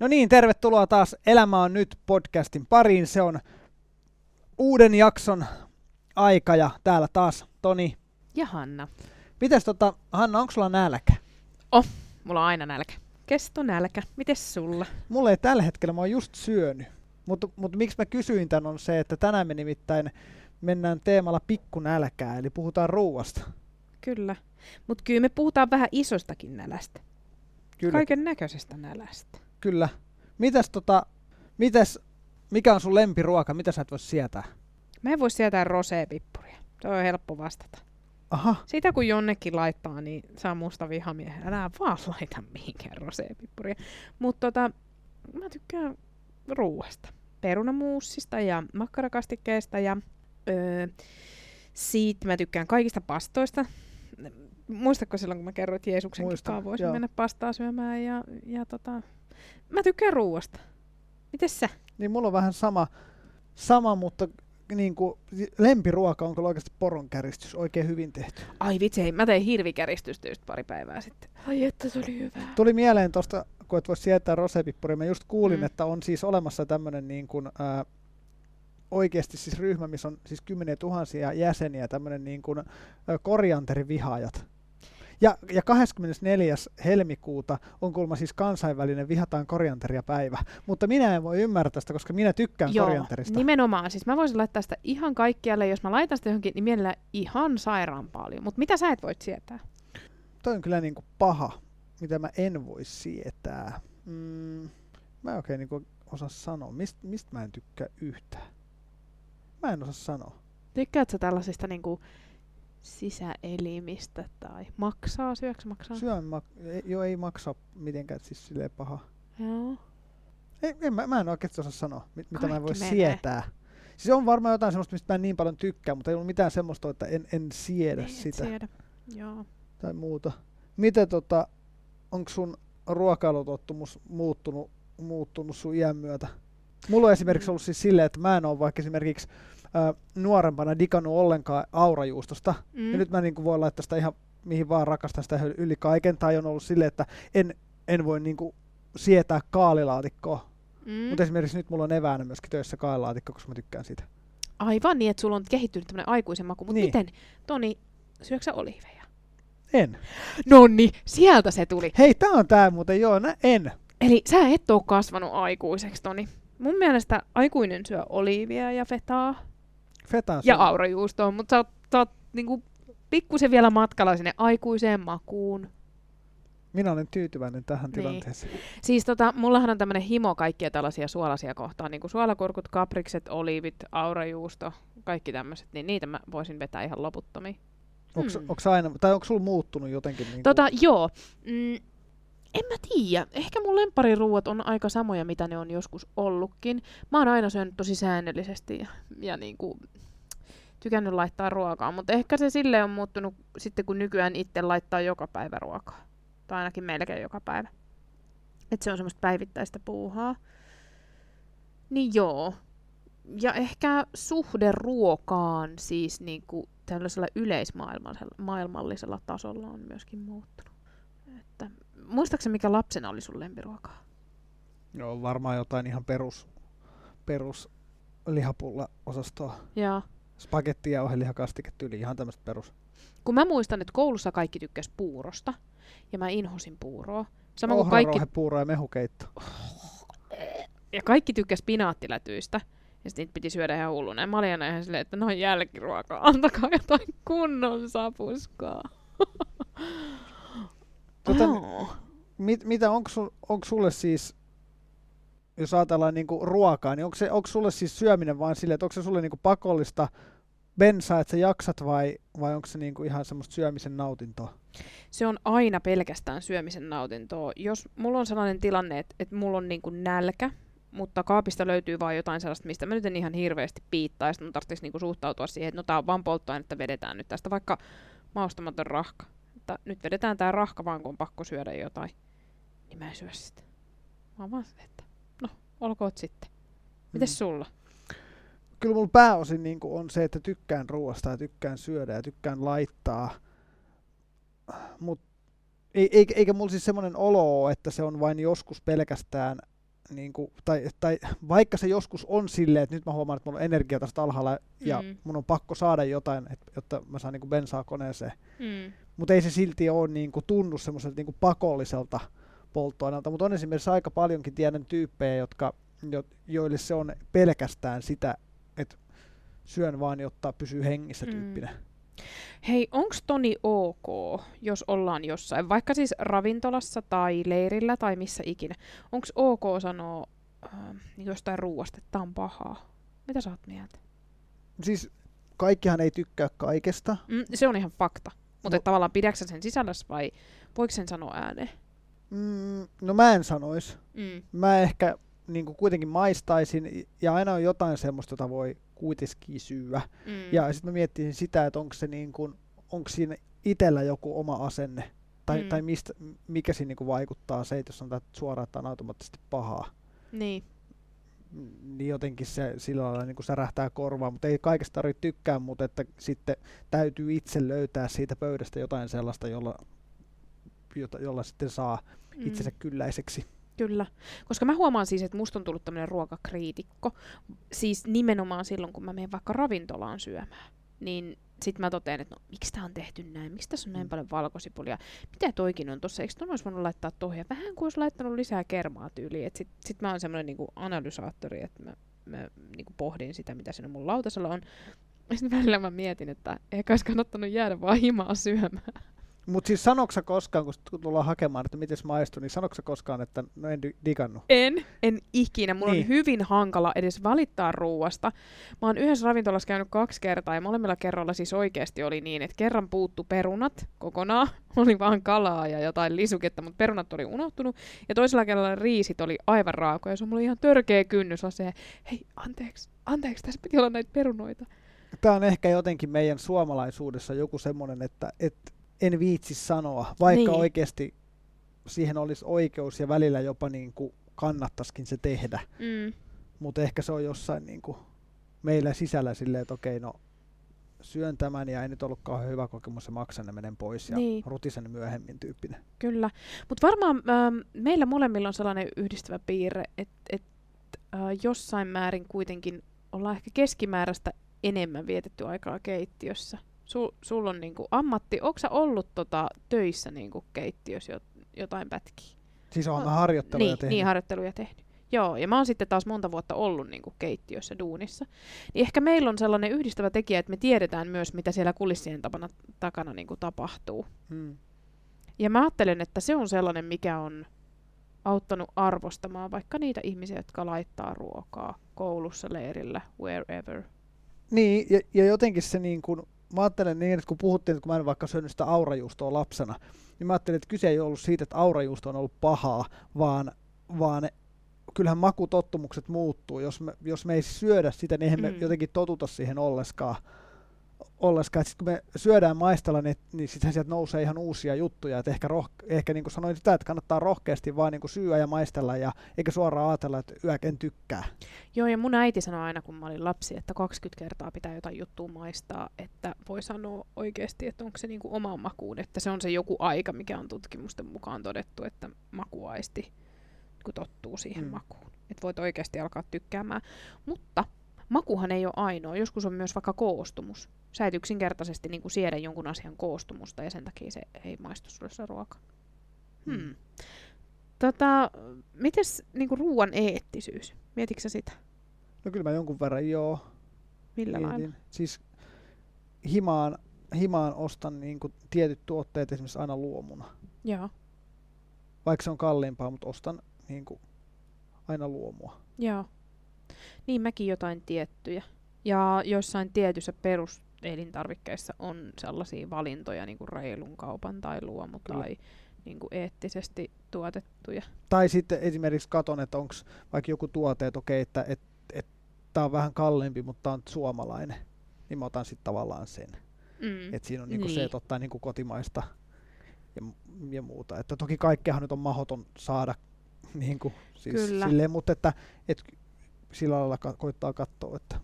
No niin, tervetuloa taas Elämä on nyt podcastin pariin. Se on uuden jakson aika ja täällä taas Toni. Ja Hanna. Mites tota, Hanna, onko sulla nälkä? Oh, mulla on aina nälkä. Kesto nälkä. Mites sulla? Mulla ei tällä hetkellä, mä oon just syönyt. Mutta mut miksi mä kysyin tän on se, että tänään me nimittäin mennään teemalla pikkunälkää, eli puhutaan ruuasta. Kyllä. Mutta kyllä me puhutaan vähän isostakin nälästä. Kyllä. Kaiken näköisestä nälästä. Kyllä. Mitäs tota, mitäs, mikä on sun lempiruoka, mitä sä et voi sietää? Mä en voi sietää rosépippuria. Se on helppo vastata. Aha, Sitä kun jonnekin laittaa, niin saa musta vihamiehen. Älä vaan laita mihinkään rosépippuria. Mutta tota, mä tykkään ruuasta. Perunamuussista ja makkarakastikkeesta ja öö, siitä mä tykkään kaikista pastoista. Muistatko silloin, kun mä kerroin, että Jeesuksen Muistan, kikaa voisi joo. mennä pastaa syömään ja, ja tota, mä tykkään ruuasta. Mites sä? niin mulla on vähän sama, sama mutta niin kuin, lempiruoka on kyllä oikeasti poronkäristys, oikein hyvin tehty. Ai vitsi, hei, mä tein hirvikeristystä just pari päivää sitten. Ai että se oli hyvä. Tuli mieleen tuosta, kun et voi sietää rosepippuria, mä just kuulin, Mm. että on siis olemassa tämmöinen niin kuin, ää, oikeasti siis ryhmä, missä on siis kymmeniä tuhansia jäseniä, tämmöinen niin kuin korianterivihaajat. Ja, ja 24. helmikuuta on kuulemma siis kansainvälinen vihataan korianteria päivä. Mutta minä en voi ymmärtää sitä, koska minä tykkään Joo, korianterista. nimenomaan. Siis mä voisin laittaa sitä ihan kaikkialle, jos mä laitan sitä johonkin, niin mielellä ihan sairaan paljon. Mutta mitä sä et voit sietää? Toi on kyllä niin kuin paha, mitä mä en voi sietää. Mm, mä en oikein niin kuin osaa sanoa. Mist, mistä mä en tykkää yhtään? Mä en osaa sanoa. Tykkäätkö sä tällaisista niinku sisäelimistä tai maksaa? Syöksä maksaa? Syön, mak- ei, joo, ei maksa mitenkään siis silleen paha. Joo. Ei, en, mä, mä en oikeasti osaa sanoa, mit, mitä mä voi sietää. Siis on varmaan jotain semmoista, mistä mä en niin paljon tykkää, mutta ei ole mitään semmoista, että en, en siedä Niin, et sitä Siedä. Joo. tai muuta. Miten tota, onko sun ruokailutottumus muuttunut, muuttunut sun iän myötä? Mulla on esimerkiksi Mm. ollut siis silleen, että mä en ole vaikka esimerkiksi nuorempana digannut ollenkaan aurajuustosta. Mm. Ja nyt mä niin voin laittaa sitä ihan mihin vaan rakastan sitä yli kaiken. Tai on ollut silleen, että en, en voi niin kuin sietää kaalilaatikkoa. mm. Mm. Mutta esimerkiksi nyt mulla on eväänä myöskin töissä kaalilaatikko, koska mä tykkään siitä. Aivan niin, että sulla on kehittynyt tämmöinen aikuisen maku. Mutta Niin. miten, Toni, syöksä oliiveja? En. Nonni, sieltä se tuli. Hei, tää on tää muuten, joo, nä, en. Eli sä et oo kasvanut aikuiseksi, Toni. Mun mielestä aikuinen syö oliivia ja fetaa Fetan ja syö. aurajuustoa, mutta sä oot, sä oot niinku pikkusen vielä matkalla sinne aikuiseen makuun. Minä olen tyytyväinen tähän Niin. tilanteeseen. Siis tota, mullahan on tämmönen himo kaikkia tällaisia suolaisia kohtaan, niin kuin suolakurkut, kaprikset, oliivit, aurajuusto, kaikki tämmöiset, niin niitä mä voisin vetää ihan loputtomiin. Onko Hmm. aina, tai onko sulla muuttunut jotenkin? Niin Tota, joo. Mm, en mä tiedä. Ehkä mun lemppariruuat on aika samoja, mitä ne on joskus ollutkin. Mä oon aina syönyt tosi säännöllisesti ja, ja niinku, tykännyt laittaa ruokaa, mutta ehkä se sille on muuttunut sitten, kun nykyään itse laittaa joka päivä ruokaa. Tai ainakin melkein joka päivä. Et se on semmoista päivittäistä puuhaa. Niin joo. Ja ehkä suhde ruokaan siis niinku tällaisella yleismaailmallisella maailmallisella tasolla on myöskin muuttunut. Että, muistaakseni mikä lapsena oli sun lempiruokaa? Joo, varmaan jotain ihan perus, perus lihapulla-osastoa. Ja Spagetti ja ohelihakastike tyyli, ihan tämmöistä perus. kun mä muistan, että koulussa kaikki tykkäs puurosta, ja mä inhosin puuroa. Sama kuin kaikki, Ohrarouhe, puuro ja mehukeitto. ja kaikki tykkäs pinaattilätyistä. Ja sitten niitä piti syödä ihan hulluna. Ja mä olin aina ihan silleen, että no jälkiruokaa, antakaa jotain kunnon sapuskaa. Tota, Oh. Mit, mitä, onko, sul, onko sulle siis, jos ajatellaan niinku ruokaa, niin onko, se, onko sulle siis syöminen vaan silleen, että onko se sulle niinku pakollista bensaa, että sä jaksat vai, vai onko se niinku ihan semmoista syömisen nautintoa? Se on aina pelkästään syömisen nautintoa. Jos mulla on sellainen tilanne, että, että mulla on niin kuin nälkä, mutta kaapista löytyy vain jotain sellaista, mistä mä nyt en ihan hirveästi piittaa, ja sitten mun tarvitsisi niinku suhtautua siihen, että no tää on vaan polttoainetta, vedetään nyt tästä vaikka maustamaton rahka. Että nyt vedetään tää rahka vaan, kun on pakko syödä jotain. Niin mä en syö sitä. Mä oon vaan että no, olkoot sitten. Mites Mm. sulla? Kyllä mulla pääosin niinku on se, että tykkään ruoasta ja tykkään syödä ja tykkään laittaa. Mut ei, eikä, eikä mulla siis semmoinen olo että se on vain joskus pelkästään niin kuin, tai, tai vaikka se joskus on silleen, että nyt mä huomaan, että mulla on energia tästä alhaalla ja Mm. mun on pakko saada jotain, et, jotta mä saan niin kuin bensaa koneeseen. Mm. Mutta ei se silti ole niin kuin, tunnu semmoiselta niin kuin pakolliselta polttoaineelta. Mutta on esimerkiksi aika paljonkin tiedän tyyppejä, jotka, jo, joille se on pelkästään sitä, että syön vaan, jotta pysyy hengissä Mm. Hei, onks Toni ok, jos ollaan jossain, vaikka siis ravintolassa tai leirillä tai missä ikinä? Onks ok sanoa äh, jostain ruuasta, että tää on pahaa? Mitä sä oot mieltä? Siis kaikkihan ei tykkää kaikesta. Mm, se on ihan fakta. Mutta Mut- tavallaan pidäksä sen sisällässä vai voiko sen sanoa ääneen? Mm, no mä en sanois. Mm. Mä ehkä niin kuin kuitenkin maistaisin, ja aina on jotain semmoista, jota voi kuitenkin syyä. Mm. Ja sitten mä miettisin sitä, että onko se niin kuin, onko siinä itsellä joku oma asenne, tai, Mm. tai mistä, mikä siinä niin vaikuttaa se, että jos sanotaan että suoraan, että on automaattisesti pahaa. Niin. Mm, niin jotenkin se sillä lailla niin särähtää korvaan, mutta ei kaikesta tarvitse tykkää, mutta että sitten täytyy itse löytää siitä pöydästä jotain sellaista, jolla, jota, jolla sitten saa Mm. itsensä kylläiseksi. Kyllä. Koska mä huomaan siis, että musta on tullut tämmöinen ruokakriitikko. Siis nimenomaan silloin, kun mä menen vaikka ravintolaan syömään. Niin sit mä totean, että no miksi tää on tehty näin? Miksi tässä on näin Mm. paljon valkosipulia? Mitä toikin on tossa? Eikö ton olisi voinut laittaa tohon? Ja vähän kuin olisi laittanut lisää kermaa tyyliin. Et sit, sit mä oon semmoinen niinku analysaattori, että mä, mä niinku pohdin sitä, mitä siinä mun lautasella on. Ja sitten välillä mä mietin, että ehkä olisi kannattanut jäädä vaan himaa syömään. Mutta siis sanoksa koskaan, kun tullaan hakemaan, että miten maistuu, niin sanoksa koskaan, että no en digannut. En, en ikinä. Mun Niin. on hyvin hankala edes valittaa ruuasta. Mä oon yhdessä ravintolassa käynyt kaksi kertaa ja molemmilla kerroilla siis oikeasti oli niin, että kerran puuttu perunat kokonaan. Oli vaan kalaa ja jotain lisuketta, mutta perunat oli unohtunut. Ja toisella kerralla riisit oli aivan raakoja. Se on mulla ihan törkeä kynnys on se, hei anteeksi, anteeksi, tässä piti olla näitä perunoita. Tämä on ehkä jotenkin meidän suomalaisuudessa joku semmoinen, että, että en viitsi sanoa, vaikka Niin. oikeasti siihen olisi oikeus ja välillä jopa niin kuin kannattaisikin se tehdä. Mm. Mutta ehkä se on jossain niin kuin meillä sisällä silleen, että okei, no syön tämän ja ei nyt ollut kauhean hyvä kokemus ja maksan ja menen pois ja Niin. rutisen myöhemmin tyyppinen. Kyllä. Mutta varmaan ähm, meillä molemmilla on sellainen yhdistävä piirre, että et, äh, jossain määrin kuitenkin ollaan ehkä keskimääräistä enemmän vietetty aikaa keittiössä. Sul, sulla on niinku ammatti, onko sä ollut tota, töissä niinku keittiössä jo, jotain pätkiä? Siis on No, harjoitteluja niin, tehnyt. niin, harjoitteluja tehnyt. Joo, ja mä oon sitten taas monta vuotta ollut niinku keittiössä duunissa. Niin ehkä meillä on sellainen yhdistävä tekijä, että me tiedetään myös, mitä siellä kulissien tapana, takana niinku tapahtuu. hmm. Ja mä ajattelen, että se on sellainen, mikä on auttanut arvostamaan vaikka niitä ihmisiä, jotka laittaa ruokaa koulussa, leirillä, wherever. Niin, ja, ja jotenkin se niin kuin, mä ajattelen niin, että kun puhuttiin, että kun mä en vaikka syönyt sitä aurajuustoa lapsena, niin mä ajattelin, että kyse ei ollut siitä, että aurajuusto on ollut pahaa, vaan, vaan kyllähän makutottumukset muuttuu. Jos me, jos me ei syödä sitä, niin eihän me Mm. jotenkin totuta siihen olleskaan. Olleskaan. Sitten kun me syödään maistella, niin, niin sittenhän sieltä nousee ihan uusia juttuja. Et ehkä roh, ehkä niin kuin sanoin sitä, että kannattaa rohkeasti vaan niin kuin syödä ja maistella, ja eikä suoraan ajatella, että yök en tykkää. Joo, ja mun äiti sanoi aina, kun mä olin lapsi, että 20 kertaa pitää jotain juttua maistaa, että voi sanoa oikeasti, että onko se niinku omaan makuun, että se on se joku aika, mikä on tutkimusten mukaan todettu, että makuaisti kun tottuu siihen mm. makuun. Että voit oikeasti alkaa tykkäämään. Mutta makuhan ei ole ainoa. Joskus on myös vaikka koostumus. Sä et yksinkertaisesti niin siedä jonkun asian koostumusta ja sen takia se ei maistu sulle se ruoka. Hmm. Mm. Tota, mites niin ruoan eettisyys? Mietitkö sä sitä? No kyllä mä jonkun verran joo. Millä lailla? mietin. Siis himaan, himaan ostan niin kuin tietyt tuotteet esimerkiksi aina luomuna. Joo. Vaikka se on kalliimpaa, mutta ostan niin kuin aina luomua. Joo. Niin mäkin jotain tiettyjä. Ja joissain tietyissä peruselintarvikkeissa on sellaisia valintoja, niin kuin reilun kaupan tai luomu Kyllä. tai niin kuin eettisesti tuotettuja. Tai sitten esimerkiksi katon, että onko vaikka joku tuote, että okei, että et, et, tämä on vähän kalliimpi, mutta tämä on suomalainen. Niin mä otan sitten tavallaan sen. Mm. Et siinä on niinku se, Niin. että ottaa niinku kotimaista ja, ja muuta. Että toki kaikkeahan nyt on mahdoton saada, niinku, siis Kyllä. silleen, mutta että, et sillä lailla ka- koittaa katsoa, että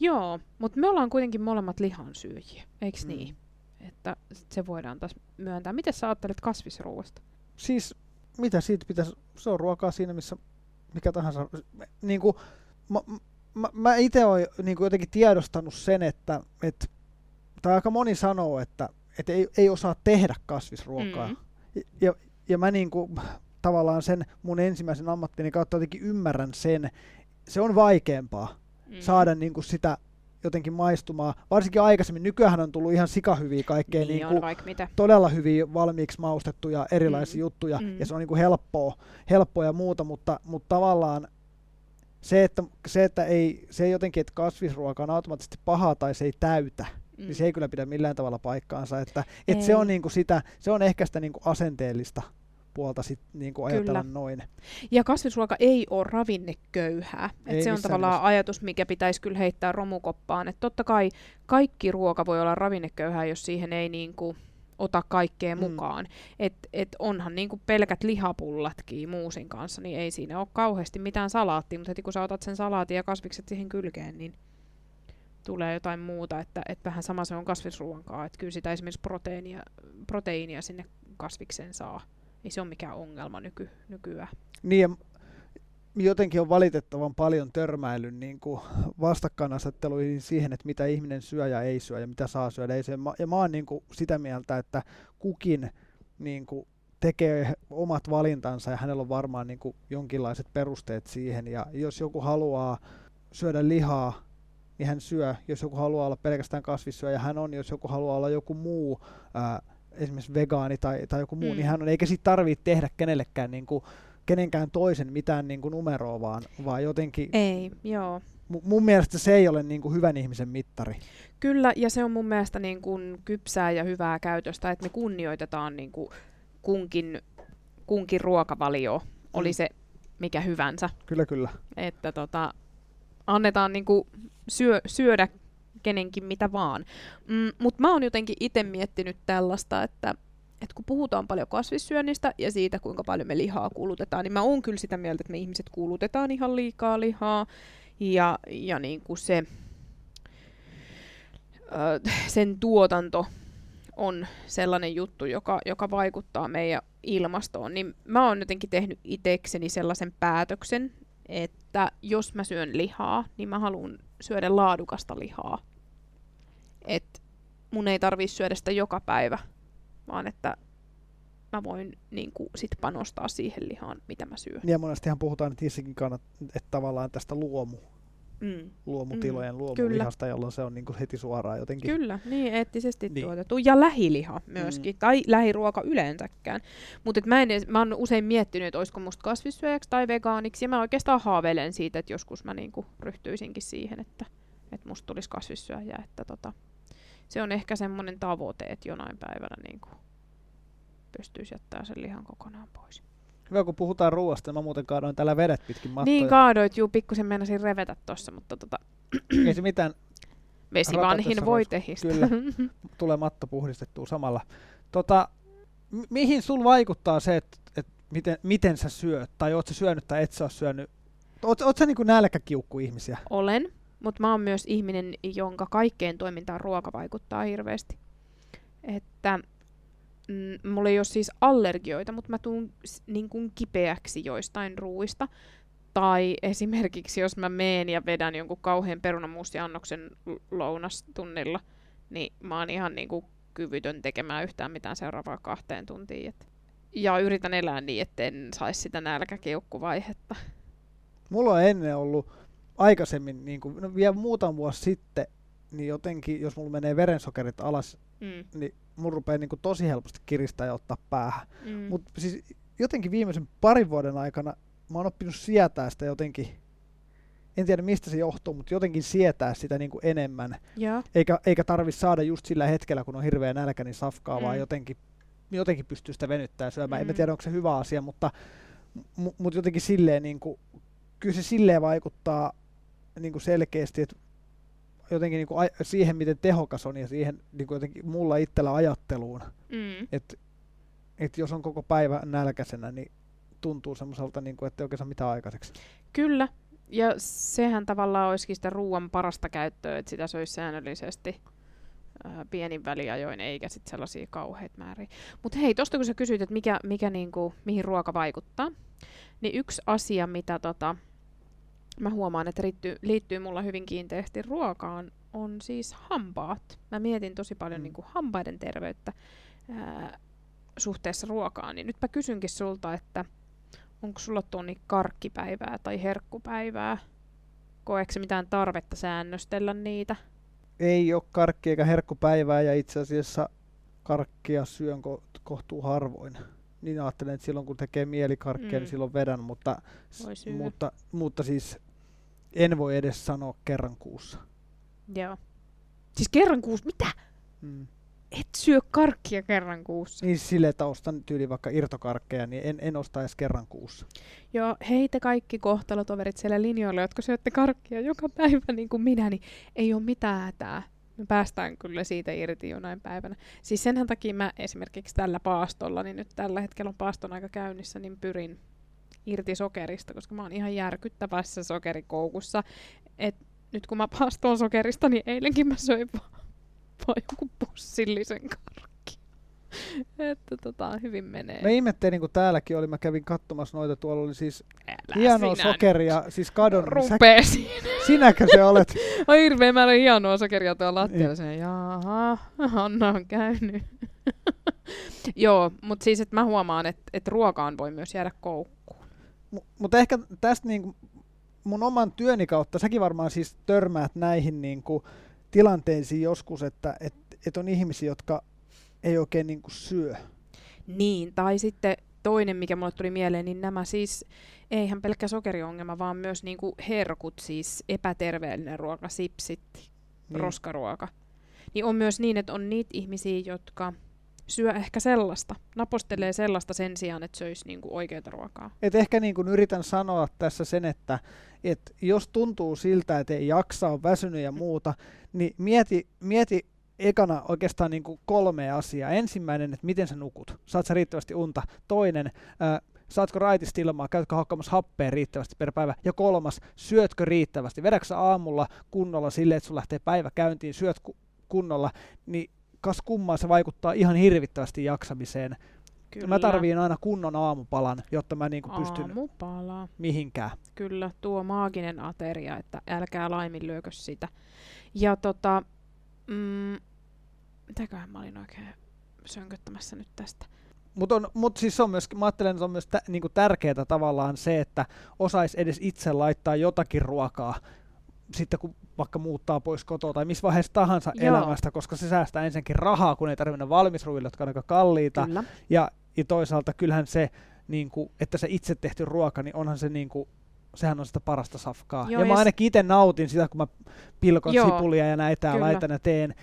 Joo, mutta me ollaan kuitenkin molemmat lihansyöjiä, eikö Mm. niin? Että se voidaan taas myöntää. Miten sä ajattelet kasvisruuasta? siis mitä siitä pitäisi, se on ruokaa siinä, missä mikä tahansa, niin kuin, mä, mä, mä itse olen niin kuin jotenkin tiedostanut sen, että, että tai aika moni sanoo, että, että ei, ei osaa tehdä kasvisruokaa. Mm. Ja, ja mä niin kuin, tavallaan sen mun ensimmäisen ammattini kautta jotenkin ymmärrän sen, se on vaikeampaa mm. saada niin kuin sitä jotenkin maistumaan. Varsinkin aikaisemmin, nykyään on tullut ihan sikahyviä kaikkea niin, niin kuin mitä. todella hyviä valmiiksi maustettuja erilaisia mm. juttuja, mm. ja se on niin kuin helppoa, helppoa ja muuta, mutta, mutta tavallaan se, että, se, että ei, se ei jotenkin, että kasvisruoka on automaattisesti pahaa tai se ei täytä, mm. niin se ei kyllä pidä millään tavalla paikkaansa. Että, että se, on niin kuin sitä, se on ehkä sitä niin kuin asenteellista puolta sit niin kuin ajatella Kyllä. noin. Ja kasvisruoka ei ole ravinneköyhää. Et se on tavallaan nimessä. ajatus, mikä pitäisi kyllä heittää romukoppaan. Et totta kai kaikki ruoka voi olla ravinneköyhää, jos siihen ei niin kuin ota kaikkea mm. mukaan. Et, et onhan niin kuin pelkät lihapullatkin muusin kanssa, niin ei siinä ole kauheasti mitään salaattia, mutta heti kun sä otat sen salaatin ja kasvikset siihen kylkeen, niin tulee jotain muuta, että, että vähän sama se on kasvisruoan kanssa, että kyllä sitä esimerkiksi proteiinia, proteiinia sinne kasvikseen saa ei se ole mikään ongelma nyky, nykyään. Niin jotenkin on valitettavan paljon törmäilyn niin kuin vastakkainasetteluihin siihen, että mitä ihminen syö ja ei syö ja mitä saa syödä. Ei syö. Ja mä oon niin kuin sitä mieltä, että kukin niin kuin tekee omat valintansa ja hänellä on varmaan niin kuin jonkinlaiset perusteet siihen. Ja jos joku haluaa syödä lihaa, niin hän syö. Jos joku haluaa olla pelkästään kasvissyöjä, hän on. Jos joku haluaa olla joku muu ää, esimerkiksi vegaani tai, tai joku muu, niin mm. niin hän on, eikä siitä tarvitse tehdä kenellekään niin kuin, kenenkään toisen mitään niin kuin numeroa, vaan, vaan jotenkin... Ei, joo. mun mielestä se ei ole niin kuin hyvän ihmisen mittari. Kyllä, ja se on mun mielestä niin kuin kypsää ja hyvää käytöstä, että me kunnioitetaan niin kuin kunkin, kunkin ruokavalio, oli mm. se mikä hyvänsä. Kyllä, kyllä. Että tota, annetaan niin kuin syö, syödä kenenkin mitä vaan. Mm, Mutta mä oon jotenkin itse miettinyt tällaista, että et kun puhutaan paljon kasvissyönnistä ja siitä, kuinka paljon me lihaa kulutetaan, niin mä oon kyllä sitä mieltä, että me ihmiset kulutetaan ihan liikaa lihaa. Ja, ja niin kuin se, ö, sen tuotanto on sellainen juttu, joka, joka vaikuttaa meidän ilmastoon, niin mä oon jotenkin tehnyt itsekseni sellaisen päätöksen, että jos mä syön lihaa, niin mä haluan syödä laadukasta lihaa että mun ei tarvii syödä sitä joka päivä, vaan että mä voin niin kuin, sit panostaa siihen lihaan, mitä mä syön. Ja monestihan puhutaan että itsekin kannat, että tavallaan tästä luomu, mm. luomutilojen mm. luomulihasta, jolloin se on niin kuin heti suoraan jotenkin. Kyllä, niin eettisesti niin. tuotettu. Ja lähiliha myöskin, mm. tai lähiruoka yleensäkään. Mutta mä, en, mä oon usein miettinyt, että olisiko musta kasvissyöjäksi tai vegaaniksi, ja mä oikeastaan haaveilen siitä, että joskus mä niin kuin ryhtyisinkin siihen, että, että musta tulisi kasvissyöjä, että tota, se on ehkä semmoinen tavoite, että jonain päivänä niin kuin pystyisi jättää sen lihan kokonaan pois. Hyvä, kun puhutaan ruoasta, niin mä muuten kaadoin täällä vedet pitkin mattoja. Niin kaadoit, juu, pikkusen meinasin revetä tossa, mutta tota... Ei se mitään. Vesi vanhin voitehista. Kyllä, tulee matto puhdistettua samalla. Tota, mihin sul vaikuttaa se, että et miten, miten sä syöt, tai oot sä syönyt tai et sä ole syönyt? Oot, oot sä niinku nälkäkiukku ihmisiä? Olen. Mutta mä oon myös ihminen, jonka kaikkeen toimintaan ruoka vaikuttaa hirveästi. Että mm, mulla ei ole siis allergioita, mutta mä tuun niin kuin kipeäksi joistain ruuista. Tai esimerkiksi jos mä meen ja vedän jonkun kauhean perunamuustiannoksen lounastunnilla, niin mä oon ihan niin kuin kyvytön tekemään yhtään mitään seuraavaa kahteen tuntiin. Et ja yritän elää niin, etten saisi sitä nälkäkiukkuvaihetta. Mulla on ennen ollut aikaisemmin, niin kuin, no vielä muutama vuosi sitten, niin jotenkin, jos mulla menee verensokerit alas, mm. niin mun rupeaa niin tosi helposti kiristää ja ottaa päähän. Mm. Mutta siis jotenkin viimeisen parin vuoden aikana mä oon oppinut sietää sitä jotenkin, en tiedä mistä se johtuu, mutta jotenkin sietää sitä niin kuin enemmän. Ja. Eikä, eikä tarvi saada just sillä hetkellä, kun on hirveä nälkä, niin safkaa, mm. vaan jotenkin, jotenkin pystyy sitä venyttämään syömään. Mm. En tiedä, onko se hyvä asia, mutta, mutta jotenkin silleen, niin kuin, kyllä se silleen vaikuttaa niin kuin selkeästi, että jotenkin niin kuin siihen, miten tehokas on ja siihen niin kuin jotenkin mulla itsellä ajatteluun. Mm. Että et jos on koko päivä nälkäisenä, niin tuntuu semmoiselta, niin kuin, että ei oikein saa mitään aikaiseksi. Kyllä, ja sehän tavallaan olisikin sitä ruoan parasta käyttöä, että sitä söisi säännöllisesti ää, pienin väliajoin, eikä sitten sellaisia kauheita määriä. Mutta hei, tuosta kun sä kysyit, että mikä, mikä niinku, mihin ruoka vaikuttaa, Niin yksi asia, mitä tota, mä huomaan, että liittyy, liittyy mulla hyvin kiinteästi ruokaan, on siis hampaat. Mä mietin tosi paljon mm. niin kuin hampaiden terveyttä ää, suhteessa ruokaan. Niin nytpä kysynkin sulta, että onko sulla tuoni karkkipäivää tai herkkupäivää? Koeeko mitään tarvetta säännöstellä niitä? Ei ole karkki eikä herkkupäivää ja itse asiassa karkkia syön ko- kohtuu harvoin. Niin ajattelen, että silloin kun tekee mieli karkkia, niin mm. niin silloin vedän, mutta, mutta, mutta siis en voi edes sanoa kerran kuussa. Joo. Siis kerran kuussa, mitä? Mm. Et syö karkkia kerran kuussa. Niin sille, että ostan tyyli vaikka irtokarkkeja, niin en, en osta edes kerran kuussa. Joo, hei te kaikki kohtalotoverit siellä linjoilla, jotka syötte karkkia joka päivä niin kuin minä, niin ei ole mitään hätää. Me päästään kyllä siitä irti jonain päivänä. Siis senhän takia mä esimerkiksi tällä paastolla, niin nyt tällä hetkellä on paaston aika käynnissä, niin pyrin irti sokerista, koska mä oon ihan järkyttävässä sokerikoukussa. Et nyt kun mä paastoon sokerista, niin eilenkin mä söin vaan, vaan joku pussillisen karkki. että tota, hyvin menee. Mä ihmettelin, kun täälläkin oli, mä kävin katsomassa noita, tuolla oli siis Älä hienoa sokeria, nyt. siis kadon. Rupee sä, Sinäkö se olet? Oi hirveä määrä hienoa sokeria tuolla lattialla. Niin. Se, jaha, Anna on käynyt. Joo, mutta siis että mä huomaan, että et ruokaan voi myös jäädä koukkuun. Mutta ehkä tästä niinku mun oman työni kautta, säkin varmaan siis törmäät näihin niinku tilanteisiin joskus, että et, et on ihmisiä, jotka ei oikein niinku syö. Niin, tai sitten toinen, mikä mulle tuli mieleen, niin nämä siis, eihän pelkkä sokeriongelma, vaan myös niinku herkut, siis epäterveellinen ruoka, sipsit, niin. roskaruoka. Niin on myös niin, että on niitä ihmisiä, jotka syö ehkä sellaista, napostelee sellaista sen sijaan, että söisi niinku oikeaa ruokaa. Et ehkä niin kuin yritän sanoa tässä sen, että et jos tuntuu siltä, että ei jaksa, on väsynyt ja muuta, niin mieti, mieti ekana oikeastaan niin kuin kolme asiaa. Ensimmäinen, että miten sä nukut. Saat sä riittävästi unta. Toinen, ää, saatko raitista ilmaa, käytkö hakkaamassa happea riittävästi per päivä. Ja kolmas, syötkö riittävästi. Vedätkö aamulla kunnolla silleen, että sun lähtee päivä käyntiin, syöt ku- kunnolla, niin kas kummaa se vaikuttaa ihan hirvittävästi jaksamiseen. Kyllä. Mä tarviin aina kunnon aamupalan, jotta mä niinku pystyn Aamupala. mihinkään. Kyllä, tuo maaginen ateria, että älkää laiminlyökö sitä. Ja tota, mm, mitäköhän mä olin oikein sönköttämässä nyt tästä? Mutta mut siis on myös, mä ajattelen, että on myös tä, niinku tärkeää tavallaan se, että osais edes itse laittaa jotakin ruokaa sitten kun vaikka muuttaa pois kotoa tai missä vaiheessa tahansa Joo. elämästä, koska se säästää ensinnäkin rahaa, kun ei tarvitse mennä valmisruille, jotka on aika kalliita. Kyllä. Ja, ja toisaalta kyllähän se, niin kuin, että se itse tehty ruoka, niin onhan se niin kuin, sehän on sitä parasta safkaa. Joo, ja, ja mä ainakin itse nautin sitä, kun mä pilkon Joo, sipulia ja näitä ja laitan ja teen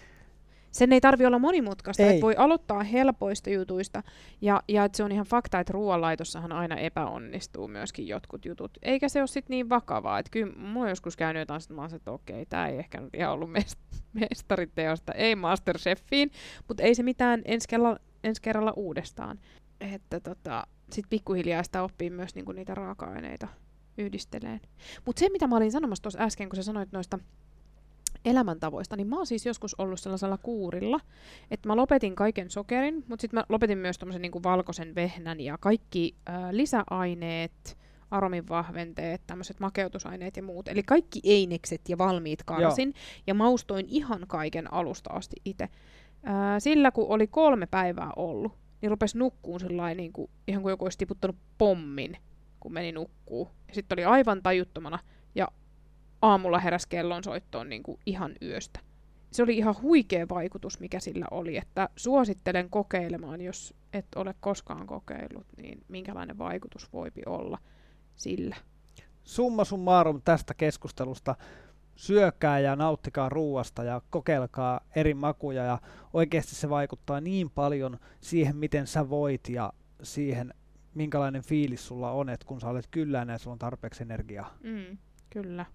sen ei tarvi olla monimutkaista, että voi aloittaa helpoista jutuista, ja, ja se on ihan fakta, että ruoanlaitossahan aina epäonnistuu myöskin jotkut jutut. Eikä se ole sitten niin vakavaa, että kyllä mulla on joskus käynyt jotain, että mä oon että okei, tämä ei ehkä nyt ihan ollut mest- mestariteosta, ei Masterchefiin, mutta ei se mitään ensi kerralla, ensi kerralla uudestaan. Että tota, sitten pikkuhiljaa sitä oppii myös niinku niitä raaka-aineita yhdisteleen. Mutta se, mitä mä olin sanomassa tuossa äsken, kun sä sanoit noista elämäntavoista, niin mä oon siis joskus ollut sellaisella kuurilla, että mä lopetin kaiken sokerin, mutta sitten mä lopetin myös tommosen niinku valkoisen vehnän ja kaikki ää, lisäaineet, aromin vahventeet, tämmöiset makeutusaineet ja muut. Eli kaikki einekset ja valmiit karsin Joo. ja maustoin ihan kaiken alusta asti itse. Sillä kun oli kolme päivää ollut, niin rupesi nukkuun sellainen niin kuin, ihan kuin joku olisi tiputtanut pommin, kun meni nukkuu. Ja sitten oli aivan tajuttomana ja aamulla heräs kellon soittoon niin kuin ihan yöstä. Se oli ihan huikea vaikutus, mikä sillä oli, että suosittelen kokeilemaan, jos et ole koskaan kokeillut, niin minkälainen vaikutus voipi olla sillä. Summa summarum tästä keskustelusta. Syökää ja nauttikaa ruuasta ja kokeilkaa eri makuja ja oikeasti se vaikuttaa niin paljon siihen, miten sä voit ja siihen, minkälainen fiilis sulla on, että kun sä olet kyllään ja sulla on tarpeeksi energiaa. Mm, kyllä.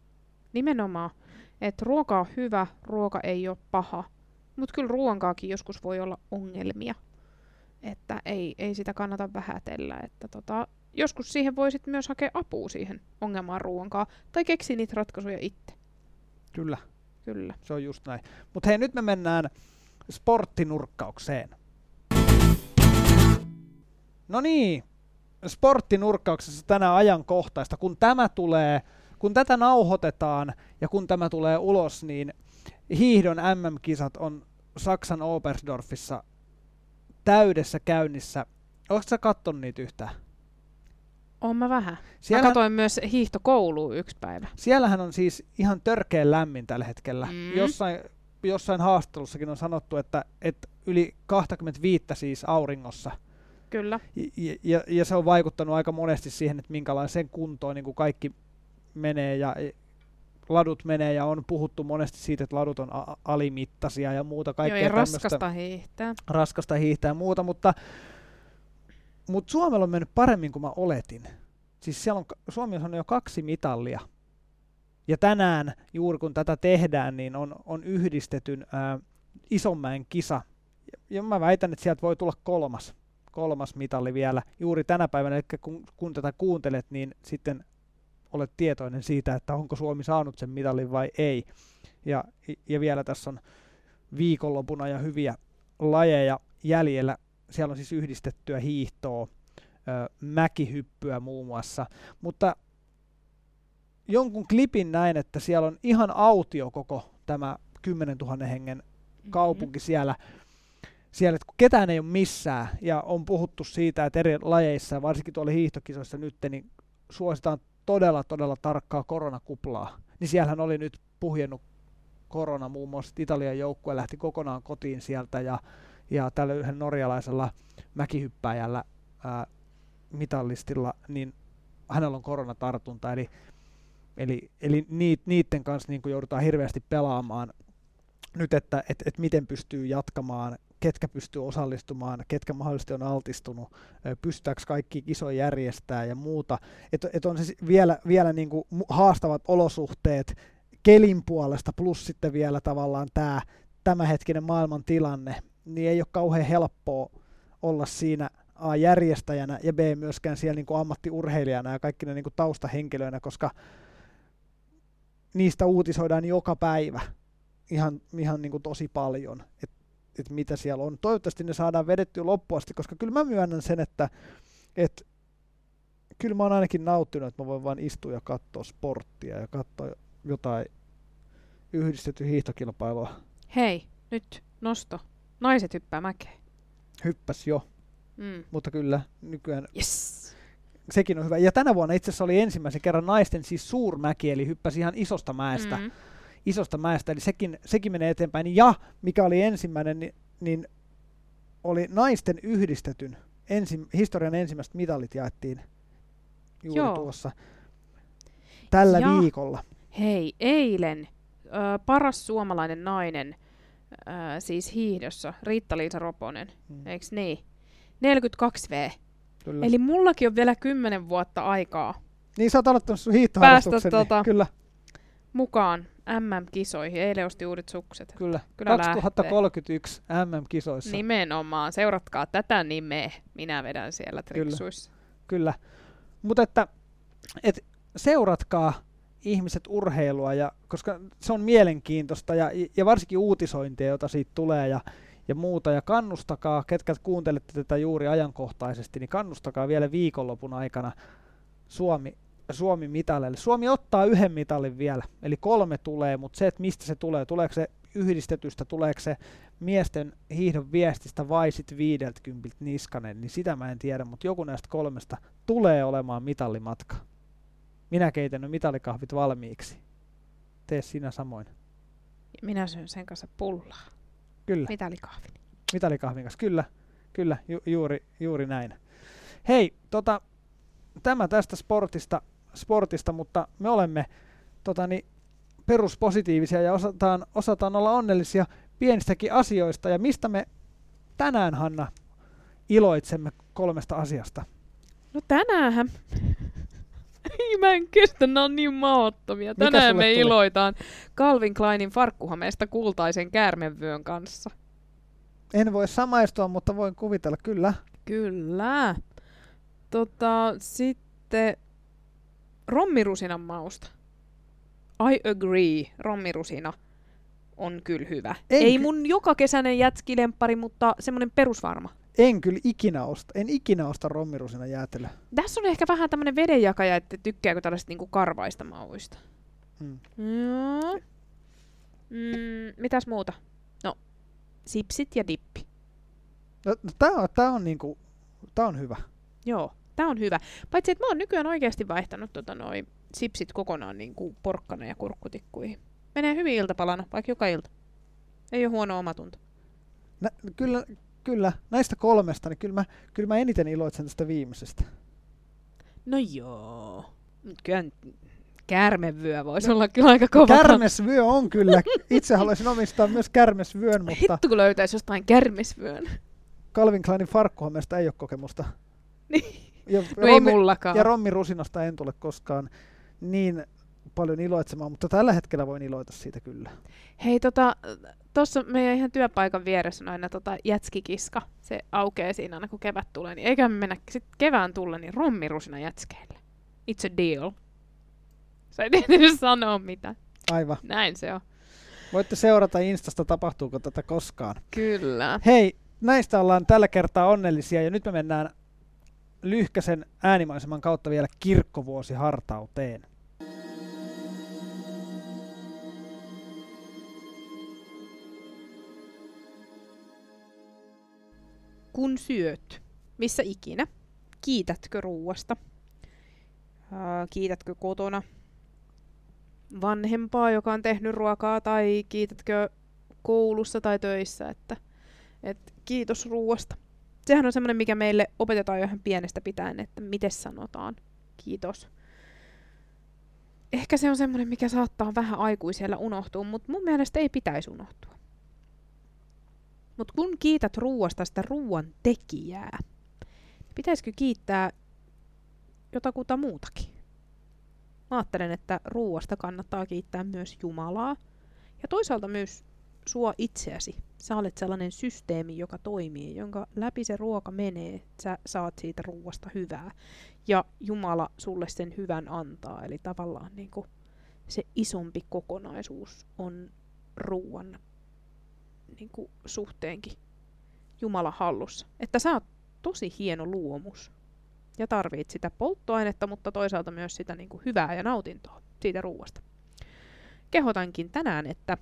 Nimenomaan, että ruoka on hyvä, ruoka ei ole paha. Mutta kyllä ruoankaakin joskus voi olla ongelmia. Että ei, ei sitä kannata vähätellä. Että tota, joskus siihen voisit myös hakea apua siihen ongelmaan ruoankaa. Tai keksiä niitä ratkaisuja itse. Kyllä. Kyllä. Se on just näin. Mutta hei, nyt me mennään sporttinurkkaukseen. No niin, sporttinurkkauksessa tänä ajankohtaista, kun tämä tulee, kun tätä nauhoitetaan ja kun tämä tulee ulos, niin hiihdon MM-kisat on Saksan Oberstdorfissa täydessä käynnissä. Oletko sä kattonut niitä yhtään? Oon mä vähän. Siellä, mä katsoin myös hiihtokouluun yksi päivä. Siellähän on siis ihan törkeän lämmin tällä hetkellä. Mm. Jossain, jossain haastattelussakin on sanottu, että, että yli 25 siis auringossa. Kyllä. Ja, ja, ja se on vaikuttanut aika monesti siihen, että minkälaisen kuntoon niin kuin kaikki menee ja ladut menee ja on puhuttu monesti siitä, että ladut on a- alimittaisia ja muuta kaikkea Joo, ja raskasta hiihtää. Raskasta hiihtää ja muuta, mutta, mutta Suomella on mennyt paremmin kuin mä oletin. Siis siellä on, Suomi on jo kaksi mitallia. Ja tänään, juuri kun tätä tehdään, niin on, on yhdistetyn ää, Isonmäen kisa. Ja, ja mä väitän, että sieltä voi tulla kolmas, kolmas mitalli vielä juuri tänä päivänä. Eli kun, kun tätä kuuntelet, niin sitten olet tietoinen siitä, että onko Suomi saanut sen mitalin vai ei. Ja, ja vielä tässä on viikonlopuna ja hyviä lajeja jäljellä. Siellä on siis yhdistettyä hiihtoa, mäkihyppyä muun muassa. Mutta jonkun klipin näin, että siellä on ihan autio koko tämä 10 000 hengen mm-hmm. kaupunki siellä. Siellä, että kun ketään ei ole missään, ja on puhuttu siitä, että eri lajeissa, varsinkin tuolla hiihtokisoissa nyt, niin suositaan todella, todella tarkkaa koronakuplaa, niin siellähän oli nyt puhjennut korona, muun muassa Italian joukkue lähti kokonaan kotiin sieltä ja, ja tällä yhden norjalaisella mäkihyppääjällä ää, mitallistilla, niin hänellä on koronatartunta, eli, eli, eli niit, niiden kanssa niin joudutaan hirveästi pelaamaan nyt, että et, et miten pystyy jatkamaan ketkä pystyy osallistumaan, ketkä mahdollisesti on altistunut, pystytäänkö kaikki kisoja järjestää ja muuta. Että et on se vielä, vielä niin kuin haastavat olosuhteet kelin puolesta, plus sitten vielä tavallaan tämä tämänhetkinen maailman tilanne, niin ei ole kauhean helppoa olla siinä A järjestäjänä ja B myöskään siellä niin kuin ammattiurheilijana ja kaikki ne niin kuin taustahenkilöinä, koska niistä uutisoidaan joka päivä ihan, ihan niin kuin tosi paljon. Et että mitä siellä on. Toivottavasti ne saadaan vedettyä loppuasti, koska kyllä mä myönnän sen, että, että kyllä mä oon ainakin nauttinut, että mä voin vain istua ja katsoa sporttia ja katsoa jotain yhdistetty hiihtokilpailua. Hei, nyt nosto. Naiset hyppää mäkeen. Hyppäs jo. Mm. Mutta kyllä, nykyään yes. sekin on hyvä. Ja tänä vuonna itse asiassa oli ensimmäisen kerran naisten siis suurmäki, eli hyppäsi ihan isosta mäestä. Mm isosta mäestä, eli sekin, sekin menee eteenpäin. Ja mikä oli ensimmäinen, niin, niin oli naisten yhdistetyn ensi, historian ensimmäiset mitalit jaettiin juuri Joo. tuossa tällä ja, viikolla. Hei, eilen ö, paras suomalainen nainen, ö, siis hiihdossa, Riitta-Liisa Roponen, hmm. eikö niin? 42V. Kyllä. Eli mullakin on vielä 10 vuotta aikaa. Niin sä oot aloittanut sun Päästä niin tota, kyllä. mukaan MM-kisoihin. Eilen osti uudet sukset. Kyllä. Kyllä 2031 lähtee. MM-kisoissa. Nimenomaan. Seuratkaa tätä nimeä. Minä vedän siellä triksuissa. Kyllä. Kyllä. Mutta että, et seuratkaa ihmiset urheilua, ja, koska se on mielenkiintoista ja, ja varsinkin uutisointia, jota siitä tulee ja, ja muuta. Ja kannustakaa, ketkä kuuntelette tätä juuri ajankohtaisesti, niin kannustakaa vielä viikonlopun aikana Suomi Suomi mitalleille. Suomi ottaa yhden mitalin vielä, eli kolme tulee, mutta se, että mistä se tulee, tuleeko se yhdistetystä, tuleeko se miesten hiihdon viestistä vai sitten 50 niskanen, niin sitä mä en tiedä, mutta joku näistä kolmesta tulee olemaan mitallimatka. Minä keitän nyt mitalikahvit valmiiksi. Tee sinä samoin. Minä syön sen kanssa pullaa. Kyllä. Mitalikahvin. Mitalikahvin kanssa, kyllä. Kyllä, ju- juuri, juuri näin. Hei, tota, tämä tästä sportista sportista, mutta me olemme tota, niin, peruspositiivisia ja osataan, osataan olla onnellisia pienistäkin asioista. Ja mistä me tänään, Hanna, iloitsemme kolmesta asiasta? No tänään Ei mä en kestä, ne on niin maottomia. Tänään me tuli? iloitaan Calvin Kleinin farkkuhameesta kultaisen käärmenvyön kanssa. En voi samaistua, mutta voin kuvitella, kyllä. Kyllä. Tota, sitten rommirusinan mausta. I agree, rommirusina on kyllä hyvä. En Ei mun joka kesäinen jätskilemppari, mutta semmoinen perusvarma. En kyllä ikinä osta, en ikinä osta rommirusina jäätelöä. Tässä on ehkä vähän tämmöinen vedenjakaja, että tykkääkö tällaista niinku karvaista mauista. Mm. Joo. Mm, mitäs muuta? No, sipsit ja dippi. No, no, tää on, tää on niinku, tää on hyvä. Joo, tää on hyvä. Paitsi, että mä oon nykyään oikeasti vaihtanut tota noi sipsit kokonaan niinku porkkana ja kurkkutikkuihin. Menee hyvin iltapalana, vaikka joka ilta. Ei ole huono omatunto. Nä, kyllä, kyllä, näistä kolmesta, niin kyllä mä, kyllä mä eniten iloitsen tästä viimeisestä. No joo. Kyllä nyt käärmevyö voisi olla kyllä aika kova. Kärmesvyö on kyllä. Itse haluaisin omistaa myös kärmesvyön, mutta Hittu kun löytäisi jostain kärmesvyön. Calvin Kleinin farkkuhommesta ei ole kokemusta. Niin. Ja, No ei mullakaan. ja Rommi Rusinasta en tule koskaan niin paljon iloitsemaan, mutta tällä hetkellä voin iloita siitä kyllä. Hei, tota, tuossa meidän ihan työpaikan vieressä on aina tota jätskikiska. Se aukeaa siinä aina, kun kevät tulee. Niin eikä me mennä sit kevään tulla, niin rommirusina jätskeille. It's a deal. Sä ei tehnyt sanoa mitä. Aivan. Näin se on. Voitte seurata Instasta, tapahtuuko tätä koskaan. Kyllä. Hei, näistä ollaan tällä kertaa onnellisia ja nyt me mennään lyhkäsen äänimaiseman kautta vielä kirkkovuosi hartauteen. Kun syöt, missä ikinä, kiitätkö ruuasta? Ää, kiitätkö kotona vanhempaa, joka on tehnyt ruokaa, tai kiitätkö koulussa tai töissä, että, että kiitos ruuasta. Sehän on semmoinen, mikä meille opetetaan jo ihan pienestä pitäen, että miten sanotaan kiitos. Ehkä se on semmoinen, mikä saattaa vähän aikuisella unohtua, mutta mun mielestä ei pitäisi unohtua. Mutta kun kiität ruuasta sitä ruuan tekijää, pitäisikö kiittää jotakuta muutakin? Mä ajattelen, että ruuasta kannattaa kiittää myös Jumalaa ja toisaalta myös sua itseäsi. Sä olet sellainen systeemi, joka toimii, jonka läpi se ruoka menee. Sä saat siitä ruuasta hyvää. Ja Jumala sulle sen hyvän antaa. Eli tavallaan niin kuin se isompi kokonaisuus on ruuan niin kuin suhteenkin Jumala hallussa. Että sä oot tosi hieno luomus ja tarvit sitä polttoainetta, mutta toisaalta myös sitä niin kuin hyvää ja nautintoa siitä ruuasta. Kehotankin tänään, että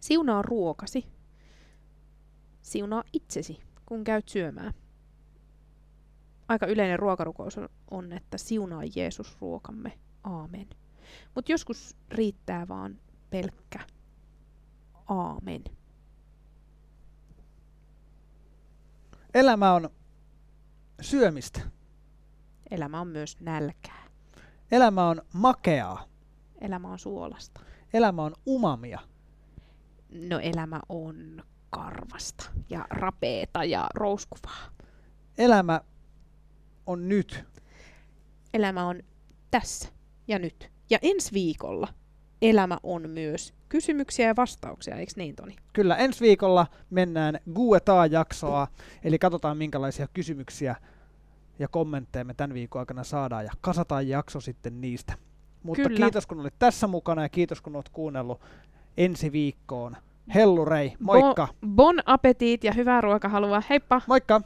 siunaa ruokasi, siunaa itsesi, kun käyt syömään. Aika yleinen ruokarukous on- on, että siunaa Jeesus ruokamme. Aamen. Mutta joskus riittää vaan pelkkä aamen. Elämä on syömistä. Elämä on myös nälkää. Elämä on makeaa. Elämä on suolasta. Elämä on umamia. No elämä on karvasta ja rapeeta ja rouskuvaa. Elämä on nyt. Elämä on tässä ja nyt. Ja ensi viikolla elämä on myös kysymyksiä ja vastauksia, eikö niin Toni? Kyllä, ensi viikolla mennään Guetaa-jaksoa, eli katsotaan minkälaisia kysymyksiä ja kommentteja me tämän viikon aikana saadaan ja kasataan jakso sitten niistä. Mutta Kyllä. kiitos kun olit tässä mukana ja kiitos kun olet kuunnellut ensi viikkoon. Hellurei, moikka! Bon, bon appetit ja hyvää ruokahalua. Heippa! Moikka!